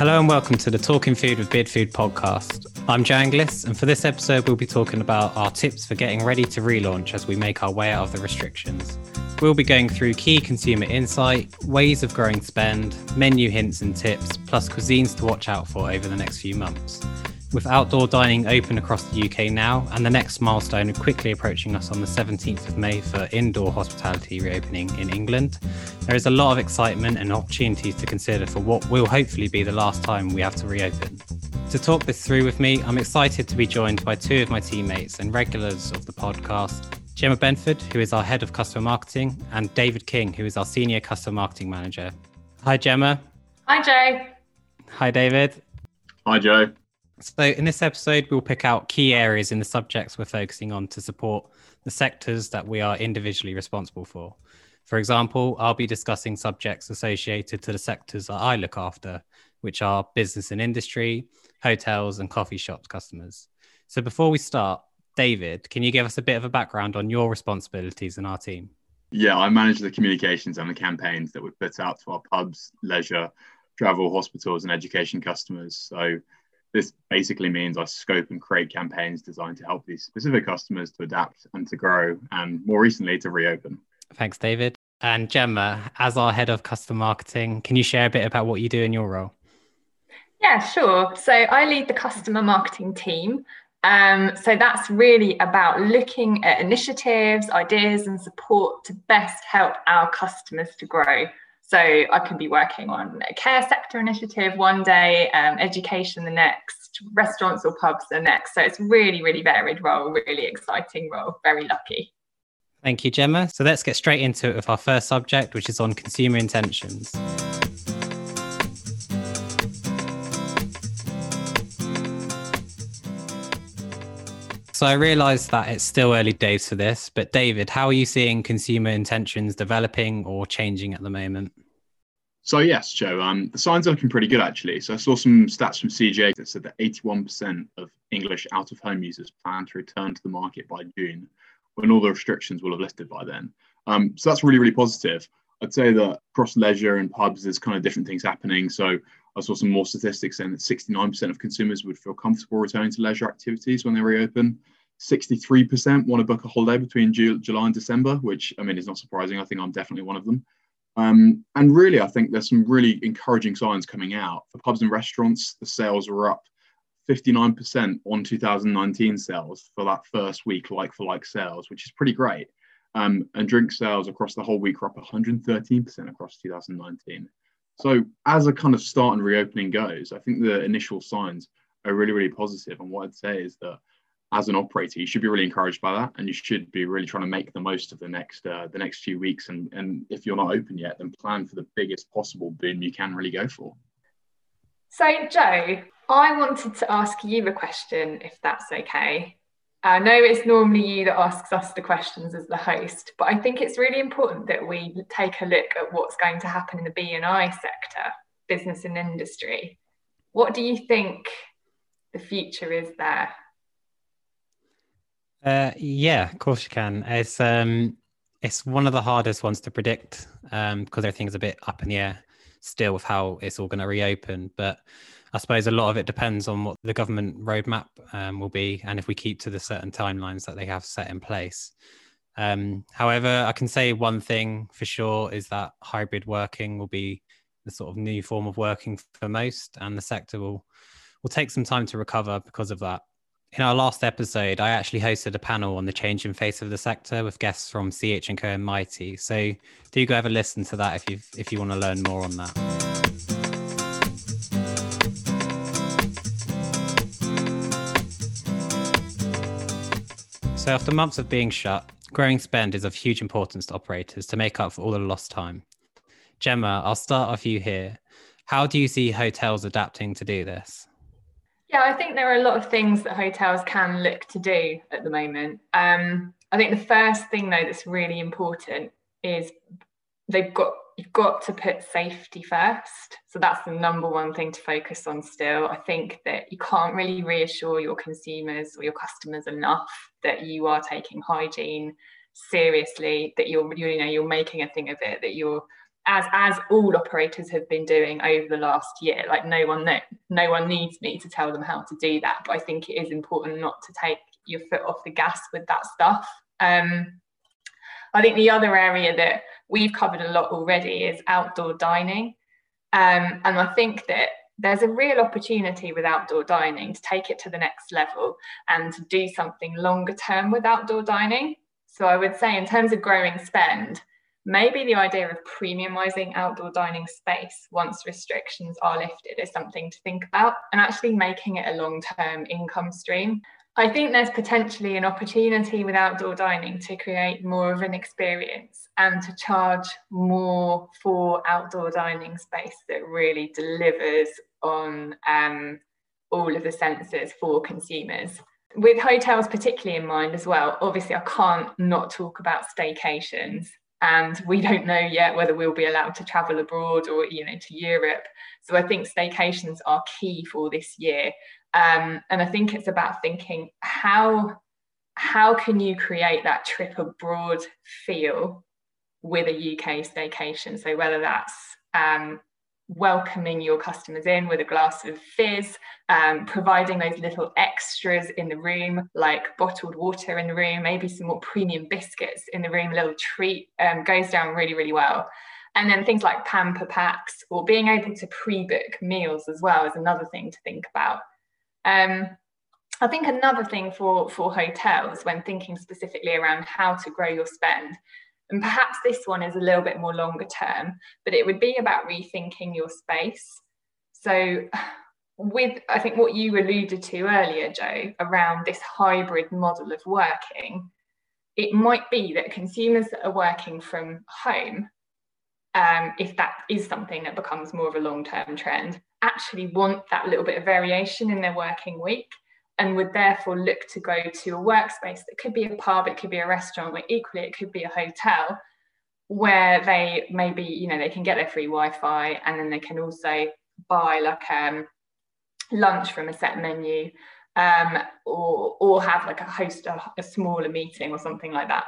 Hello and welcome to the Talking Food with Bidfood podcast. I'm Joe Anglis, and for this episode, we'll be talking about our tips for getting ready to relaunch as we make our way out of the restrictions. We'll be going through key consumer insight, ways of growing spend, menu hints and tips, plus cuisines to watch out for over the next few months. With outdoor dining open across the UK now, and the next milestone quickly approaching us on the 17th of May for indoor hospitality reopening in England, there is a lot of excitement and opportunities to consider for what will hopefully be the last time we have to reopen. To talk this through with me, I'm excited to be joined by two of my teammates and regulars of the podcast Gemma Benford, who is our head of customer marketing, and David King, who is our senior customer marketing manager. Hi, Gemma. Hi, Joe. Hi, David. Hi, Joe. So, in this episode, we'll pick out key areas in the subjects we're focusing on to support the sectors that we are individually responsible for. For example, I'll be discussing subjects associated to the sectors that I look after, which are business and industry, hotels, and coffee shops customers. So, before we start, David, can you give us a bit of a background on your responsibilities in our team? Yeah, I manage the communications and the campaigns that we put out to our pubs, leisure, travel, hospitals, and education customers. So, this basically means I scope and create campaigns designed to help these specific customers to adapt and to grow, and more recently to reopen. Thanks, David. And Gemma, as our head of customer marketing, can you share a bit about what you do in your role? Yeah, sure. So I lead the customer marketing team. Um, so that's really about looking at initiatives, ideas, and support to best help our customers to grow. So I can be working on a care sector initiative one day, um, education the next, restaurants or pubs the next. So it's really, really varied role, really exciting role. Very lucky. Thank you, Gemma. So let's get straight into it with our first subject, which is on consumer intentions. So I realize that it's still early days for this, but David, how are you seeing consumer intentions developing or changing at the moment? So yes, Joe, um, the signs are looking pretty good actually. So I saw some stats from CGA that said that 81% of English out-of-home users plan to return to the market by June, when all the restrictions will have lifted by then. Um, so that's really, really positive. I'd say that across leisure and pubs, there's kind of different things happening. So I saw some more statistics saying that 69% of consumers would feel comfortable returning to leisure activities when they reopen. 63% want to book a holiday between July and December, which I mean is not surprising. I think I'm definitely one of them. Um, and really, I think there's some really encouraging signs coming out. For pubs and restaurants, the sales were up 59% on 2019 sales for that first week, like for like sales, which is pretty great. Um, and drink sales across the whole week were up 113% across 2019. So as a kind of start and reopening goes, I think the initial signs are really, really positive. And what I'd say is that as an operator, you should be really encouraged by that, and you should be really trying to make the most of the next uh, the next few weeks. And and if you're not open yet, then plan for the biggest possible boom you can really go for. So, Joe, I wanted to ask you a question, if that's okay. I know it's normally you that asks us the questions as the host, but I think it's really important that we take a look at what's going to happen in the B&I sector, business and industry. What do you think the future is there? Uh, yeah, of course you can. It's um, it's one of the hardest ones to predict um, because everything's a bit up in the air still with how it's all going to reopen. But I suppose a lot of it depends on what the government roadmap um, will be and if we keep to the certain timelines that they have set in place. Um, however, I can say one thing for sure is that hybrid working will be the sort of new form of working for most, and the sector will will take some time to recover because of that. In our last episode, I actually hosted a panel on the change in face of the sector with guests from CH and Co and Mitie. So do go have a listen to that if you if you want to learn more on that. So, after months of being shut, growing spend is of huge importance to operators to make up for all the lost time. Gemma, I'll start off you here. How do you see hotels adapting to do this? Yeah, I think there are a lot of things that hotels can look to do at the moment. Um, I think the first thing, though, that's really important is they've got you've got to put safety first. So that's the number one thing to focus on still. I think that you can't really reassure your consumers or your customers enough that you are taking hygiene seriously, that you're you know you're making a thing of it, that you're as as all operators have been doing over the last year. Like no one know, no one needs me to tell them how to do that. But I think it is important not to take your foot off the gas with that stuff. Um, I think the other area that we've covered a lot already is outdoor dining. Um, and I think that there's a real opportunity with outdoor dining to take it to the next level and to do something longer term with outdoor dining. So I would say, in terms of growing spend, maybe the idea of premiumizing outdoor dining space once restrictions are lifted is something to think about and actually making it a long term income stream. I think there's potentially an opportunity with outdoor dining to create more of an experience and to charge more for outdoor dining space that really delivers on um, all of the senses for consumers. With hotels, particularly in mind as well, obviously, I can't not talk about staycations and we don't know yet whether we'll be allowed to travel abroad or you know to Europe. So I think staycations are key for this year, um, and I think it's about thinking how how can you create that trip abroad feel with a UK staycation. So whether that's um, welcoming your customers in with a glass of fizz, um, providing those little extras in the room, like bottled water in the room, maybe some more premium biscuits in the room, a little treat um, goes down really, really well. And then things like pamper packs or being able to pre book meals as well is another thing to think about. Um, I think another thing for, for hotels when thinking specifically around how to grow your spend and perhaps this one is a little bit more longer term, but it would be about rethinking your space. So, with I think what you alluded to earlier, Joe, around this hybrid model of working, it might be that consumers that are working from home, um, if that is something that becomes more of a long term trend, actually want that little bit of variation in their working week and would therefore look to go to a workspace that could be a pub, it could be a restaurant, but equally it could be a hotel where they maybe, you know, they can get their free Wi-Fi and then they can also buy like um, lunch from a set menu um, or, or have like a host a, a smaller meeting or something like that.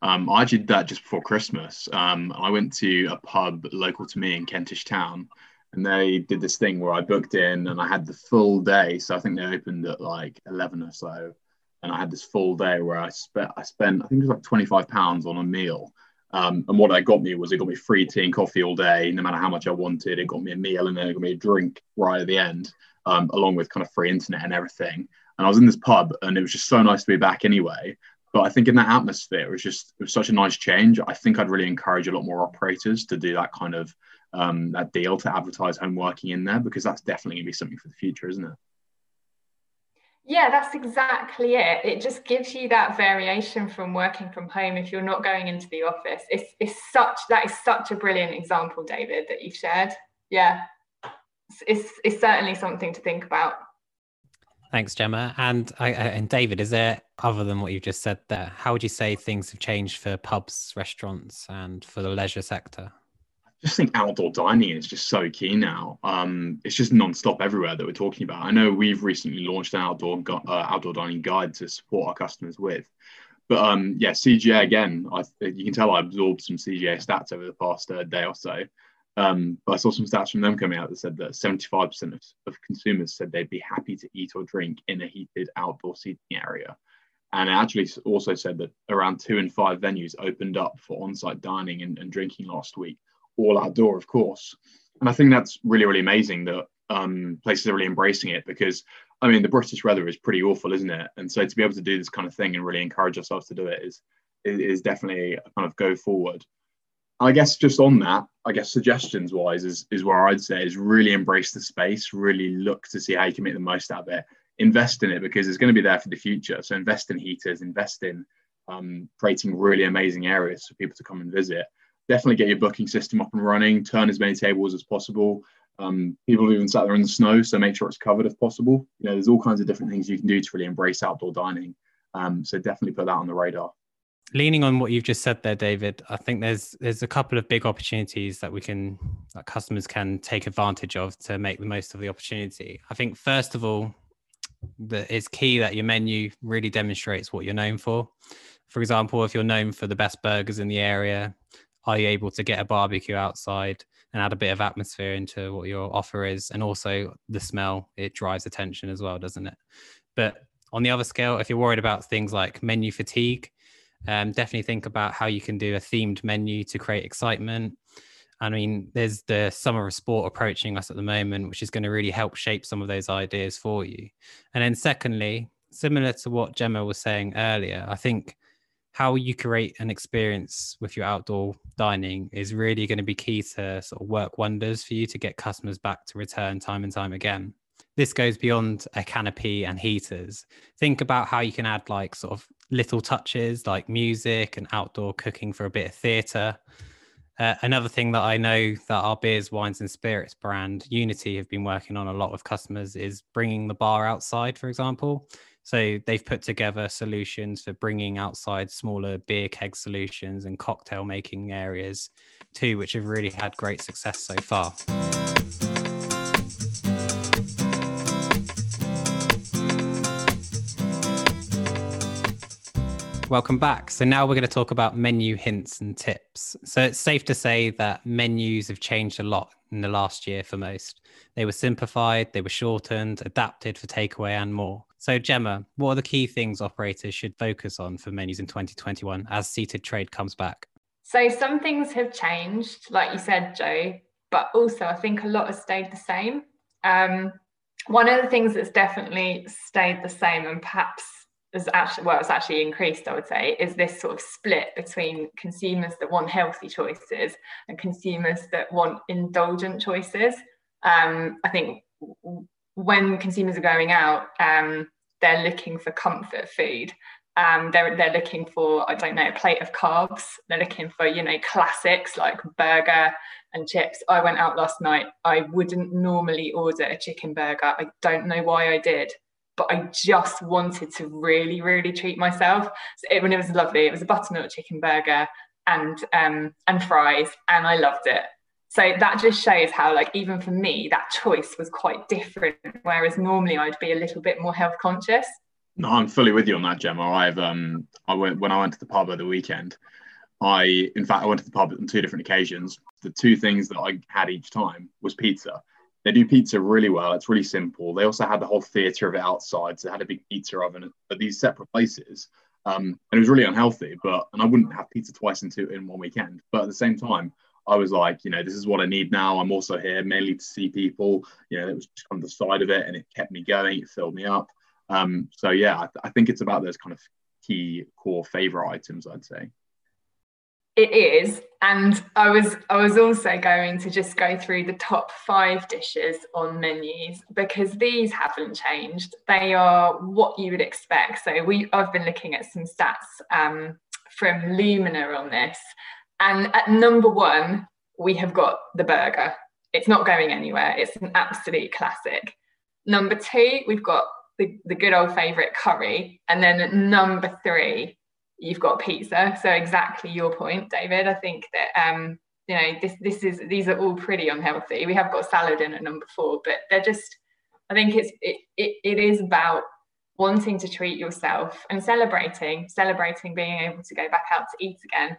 Um, I did that just before Christmas. Um, I went to a pub local to me in Kentish Town and they did this thing where I booked in and I had the full day. So I think they opened at like 11 or so. And I had this full day where I spent, I spent, I think it was like 25 pounds on a meal. Um, and what it got me was it got me free tea and coffee all day, no matter how much I wanted. It got me a meal and then it got me a drink right at the end, um, along with kind of free internet and everything. And I was in this pub and it was just so nice to be back anyway. But I think in that atmosphere, it was just, it was such a nice change. I think I'd really encourage a lot more operators to do that kind of um, that deal to advertise home working in there because that's definitely going to be something for the future, isn't it? Yeah, that's exactly it. It just gives you that variation from working from home if you're not going into the office. It's, it's such that is such a brilliant example, David, that you've shared. Yeah, it's, it's, it's certainly something to think about. Thanks, Gemma. And I, and David, is there other than what you've just said there? How would you say things have changed for pubs, restaurants, and for the leisure sector? I just think outdoor dining is just so key now. Um, it's just non-stop everywhere that we're talking about. I know we've recently launched an outdoor uh, outdoor dining guide to support our customers with. But um, yeah, CGA again. I, you can tell I absorbed some CGA stats over the past uh, day or so. Um, but I saw some stats from them coming out that said that 75% of, of consumers said they'd be happy to eat or drink in a heated outdoor seating area. And it actually also said that around two in five venues opened up for on-site dining and, and drinking last week all outdoor, of course. And I think that's really, really amazing that um, places are really embracing it because, I mean, the British weather is pretty awful, isn't it? And so to be able to do this kind of thing and really encourage ourselves to do it is is definitely a kind of go forward. I guess just on that, I guess suggestions wise is is where I'd say is really embrace the space, really look to see how you can make the most out of it, invest in it because it's going to be there for the future. So invest in heaters, invest in um, creating really amazing areas for people to come and visit definitely get your booking system up and running, turn as many tables as possible. Um, people have even sat there in the snow, so make sure it's covered if possible. You know, there's all kinds of different things you can do to really embrace outdoor dining. Um, so definitely put that on the radar. Leaning on what you've just said there, David, I think there's there's a couple of big opportunities that we can that customers can take advantage of to make the most of the opportunity. I think first of all, that it's key that your menu really demonstrates what you're known for. For example, if you're known for the best burgers in the area, are you able to get a barbecue outside and add a bit of atmosphere into what your offer is? And also the smell, it drives attention as well, doesn't it? But on the other scale, if you're worried about things like menu fatigue, um, definitely think about how you can do a themed menu to create excitement. I mean, there's the summer of sport approaching us at the moment, which is going to really help shape some of those ideas for you. And then, secondly, similar to what Gemma was saying earlier, I think how you create an experience with your outdoor dining is really going to be key to sort of work wonders for you to get customers back to return time and time again. This goes beyond a canopy and heaters. Think about how you can add like sort of little touches like music and outdoor cooking for a bit of theatre. Uh, another thing that I know that our beers, wines, and spirits brand Unity have been working on a lot with customers is bringing the bar outside, for example. So they've put together solutions for bringing outside smaller beer keg solutions and cocktail making areas too, which have really had great success so far. Welcome back. So now we're going to talk about menu hints and tips. So it's safe to say that menus have changed a lot in the last year for most. They were simplified, they were shortened, adapted for takeaway and more. So Gemma, what are the key things operators should focus on for menus in 2021 as seated trade comes back? So some things have changed, like you said, Joe, but also I think a lot has stayed the same. Um, one of the things that's definitely stayed the same and perhaps has actually well it's actually increased i would say is this sort of split between consumers that want healthy choices and consumers that want indulgent choices. Um, i think when consumers are going out um, they're looking for comfort food. Um, they're, they're looking for i don't know a plate of carbs. They're looking for you know classics like burger and chips. I went out last night. I wouldn't normally order a chicken burger. I don't know why i did but I just wanted to really, really treat myself. So it, when it was lovely, it was a buttermilk chicken burger and um, and fries, and I loved it. So that just shows how, like, even for me, that choice was quite different. Whereas normally I'd be a little bit more health conscious. No, I'm fully with you on that, Gemma. I've um, I went when I went to the pub over the weekend. I, in fact, I went to the pub on two different occasions. The two things that I had each time was pizza they do pizza really well. It's really simple. They also had the whole theatre of it outside, so they had a big pizza oven at these separate places. Um, and it was really unhealthy. But and I wouldn't have pizza twice in two in one weekend. But at the same time, I was like, you know, this is what I need now. I'm also here mainly to see people. You know, it was just on the side of it, and it kept me going. It filled me up. Um, so yeah, I, th- I think it's about those kind of key core favorite items. I'd say it is and i was i was also going to just go through the top five dishes on menus because these haven't changed. They are what you would expect. So we i've been looking at some stats um, from Lumina on this and at number one we have got the burger. It's not going anywhere. It's an absolute classic. Number two we've got the, the good old favorite curry and then number three you've got pizza. So exactly your point, David. I think that um, you know this this is these are all pretty unhealthy. We have got salad in at number four, but they're just. I think it's it, it, it is about wanting to treat yourself and celebrating celebrating being able to go back out to eat again.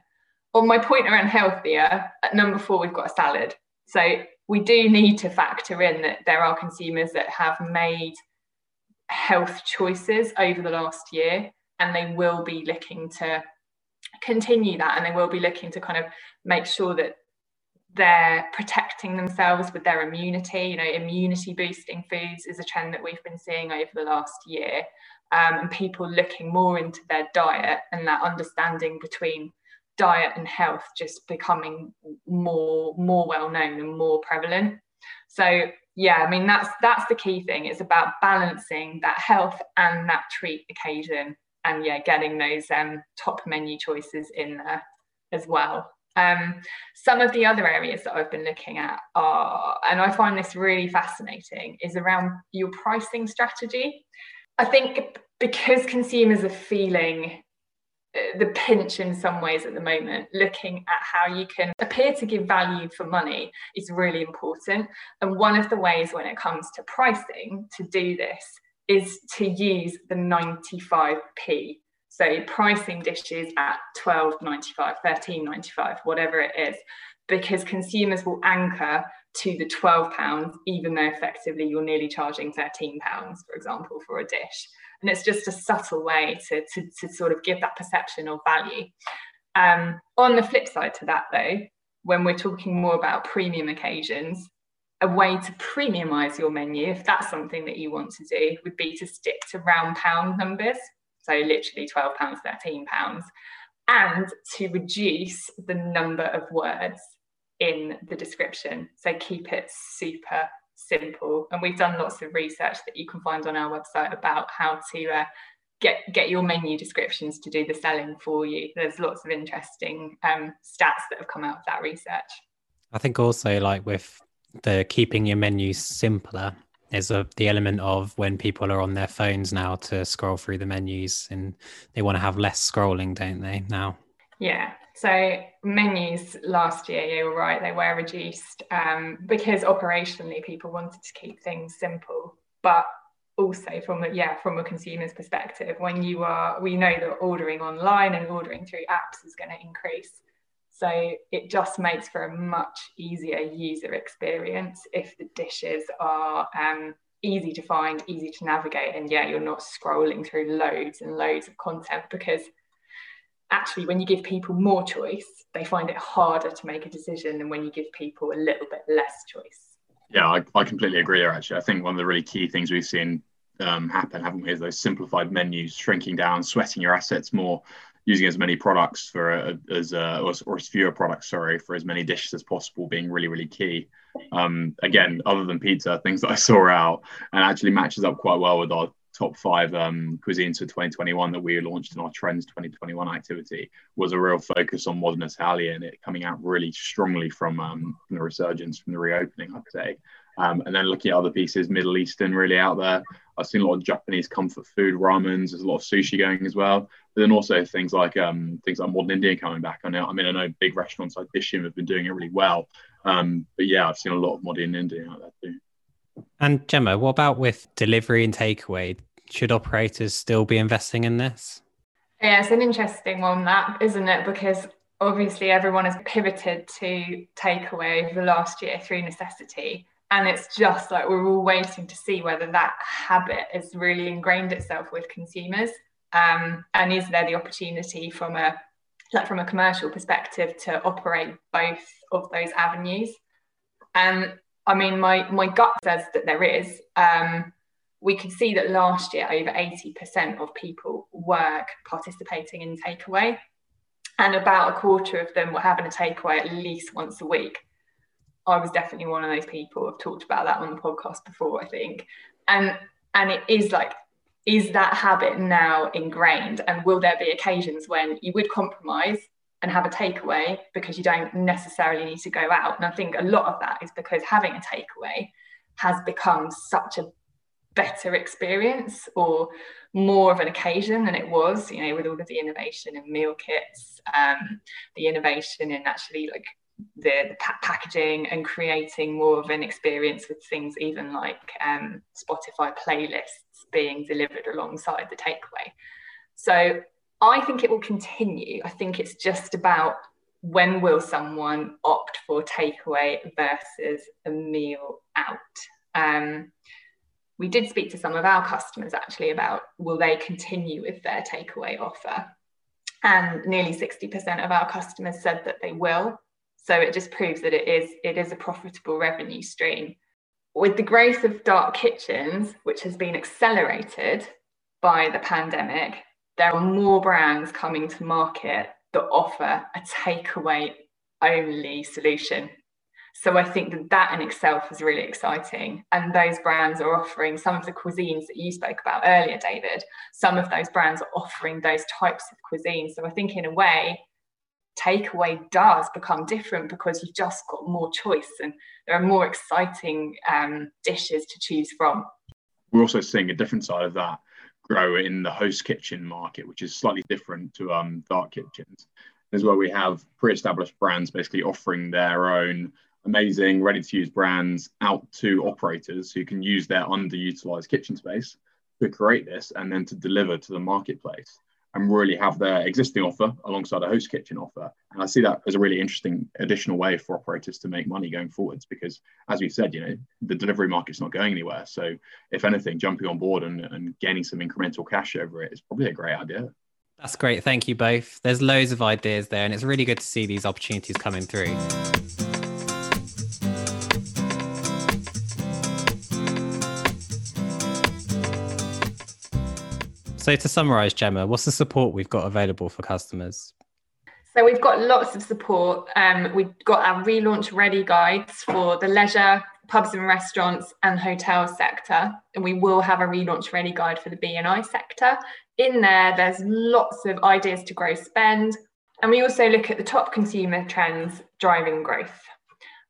On my point around healthier, at number four we've got a salad. So we do need to factor in that there are consumers that have made health choices over the last year and they will be looking to continue that and they will be looking to kind of make sure that they're protecting themselves with their immunity. You know, immunity boosting foods is a trend that we've been seeing over the last year. Um, and people looking more into their diet and that understanding between diet and health just becoming more more well known and more prevalent. So yeah, I mean that's that's the key thing. It's about balancing that health and that treat occasion and yeah, getting those um, top menu choices in there as well. Um, some of the other areas that I've been looking at are, and I find this really fascinating, is around your pricing strategy. I think because consumers are feeling uh, the pinch in some ways at the moment, looking at how you can appear to give value for money is really important. And one of the ways when it comes to pricing to do this is to use the 95p. So pricing dishes at 12.95, 13.95, whatever it is, because consumers will anchor to the 12 pounds, even though effectively you're nearly charging 13 pounds, for example, for a dish. And it's just a subtle way to, to, to sort of give that perception of value. Um, on the flip side to that, though, when we're talking more about premium occasions, a way to premiumize your menu, if that's something that you want to do, would be to stick to round pound numbers. So literally 12 pounds, 13 pounds, and to reduce the number of words in the description. So keep it super simple. And we've done lots of research that you can find on our website about how to uh, get get your menu descriptions to do the selling for you. There's lots of interesting um, stats that have come out of that research. I think also like with the keeping your menus simpler is a, the element of when people are on their phones now to scroll through the menus and they want to have less scrolling, don't they now? Yeah. So menus last year, you were right, they were reduced um, because operationally people wanted to keep things simple. But also from a, yeah from a consumer's perspective when you are we know that ordering online and ordering through apps is going to increase so it just makes for a much easier user experience if the dishes are um, easy to find easy to navigate and yeah you're not scrolling through loads and loads of content because actually when you give people more choice they find it harder to make a decision than when you give people a little bit less choice yeah, I, I, completely agree. Actually, I think one of the really key things we've seen um, happen, haven't we? Is those simplified menus, shrinking down, sweating your assets more, using as many products for uh, as uh, or, or, as fewer products, sorry, for as many dishes as possible, being really really key. Um, again, other than pizza, things that I saw out and actually matches up quite well with our top five um, cuisines for 2021 that we launched in our Trends 2021 activity was a real focus on modern Italian, it coming out really strongly from, um, from the resurgence, from the reopening, I'd say. Um, and then looking at other pieces, Middle Eastern really out there. I've seen a lot of Japanese comfort food, ramens. There's a lot of sushi going as well. But then also things like um, things like modern Indian coming back. I know. I mean, I know big restaurants like Dishoom have been doing it really well. Um, but yeah, I've seen a lot of modern Indian out there too. And Gemma, what about with delivery and takeaway? Should operators still be investing in this? Yeah, it's an interesting one, that isn't it? Because obviously everyone has pivoted to takeaway over the last year through necessity and it's just like we're all waiting to see whether that habit has really ingrained itself with consumers. Um, and is there the opportunity from a like from a commercial perspective to operate both of those avenues? And i mean my my gut says that there is. Um, we could see that last year over 80% of people were participating in takeaway and about a quarter of them were having a takeaway at least once a week I was definitely one of those people. I've talked about that on the podcast before, I think. And and it is like, is that habit now ingrained? And will there be occasions when you would compromise and have a takeaway because you don't necessarily need to go out? And I think a lot of that is because having a takeaway has become such a better experience or more of an occasion than it was, you know, with all of the innovation in meal kits, um, the innovation in actually like the, the pa- packaging and creating more of an experience with things even like um, Spotify playlists being delivered alongside the takeaway. So I think it will continue. I think it's just about when will someone opt for takeaway versus a meal out. Um, we did speak to some of our customers actually about will they continue with their takeaway offer and nearly 60% of our customers said that they will so it just proves that it is it is a profitable revenue stream. With the growth of dark kitchens, which has been accelerated by the pandemic, there are more brands coming to market that offer a takeaway only solution. So I think that that in itself is really exciting. And those brands are offering some of the cuisines that you spoke about earlier, David. Some of those brands are offering those types of cuisines. So I think in a way, takeaway does become different because you've just got more choice and there are more exciting um, dishes to choose from. We're also seeing a different side of that grow in the host kitchen market, which is slightly different to um, dark kitchens. As well, we have pre-established brands basically offering their own amazing, ready-to-use brands out to operators who can use their underutilized kitchen space to create this and then to deliver to the marketplace. And really have their existing offer alongside a host kitchen offer. And I see that as a really interesting additional way for operators to make money going forwards because, as we said, you know, the delivery market's not going anywhere. So, if anything, jumping on board and, and gaining some incremental cash over it is probably a great idea. That's great. Thank you both. There's loads of ideas there, and it's really good to see these opportunities coming through. So, to summarize, Gemma, what's the support we've got available for customers? So, we've got lots of support. Um, we've got our relaunch ready guides for the leisure, pubs and restaurants, and hotel sector. And we will have a relaunch ready guide for the B&I sector. In there, there's lots of ideas to grow spend. And we also look at the top consumer trends driving growth.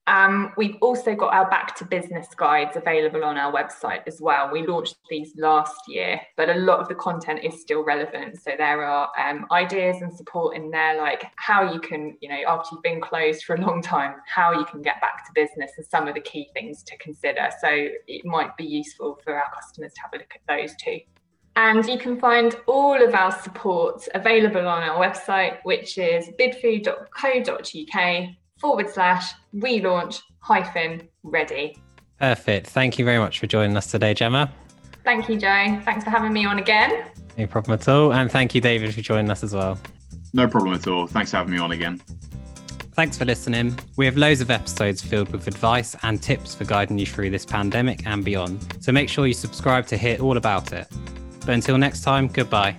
Um, we've also got our back to business guides available on our website as well. We launched these last year, but a lot of the content is still relevant. So there are um, ideas and support in there, like how you can, you know, after you've been closed for a long time, how you can get back to business and some of the key things to consider. So it might be useful for our customers to have a look at those too. And you can find all of our support available on our website, which is bidfood.co.uk forward slash relaunch hyphen ready. Perfect. Thank you very much for joining us today, Gemma. Thank you, Joe. Thanks for having me on again. No problem at all. And thank you, David, for joining us as well. No problem at all. Thanks for having me on again. Thanks for listening. We have loads of episodes filled with advice and tips for guiding you through this pandemic and beyond. So make sure you subscribe to hear all about it. But until next time, goodbye.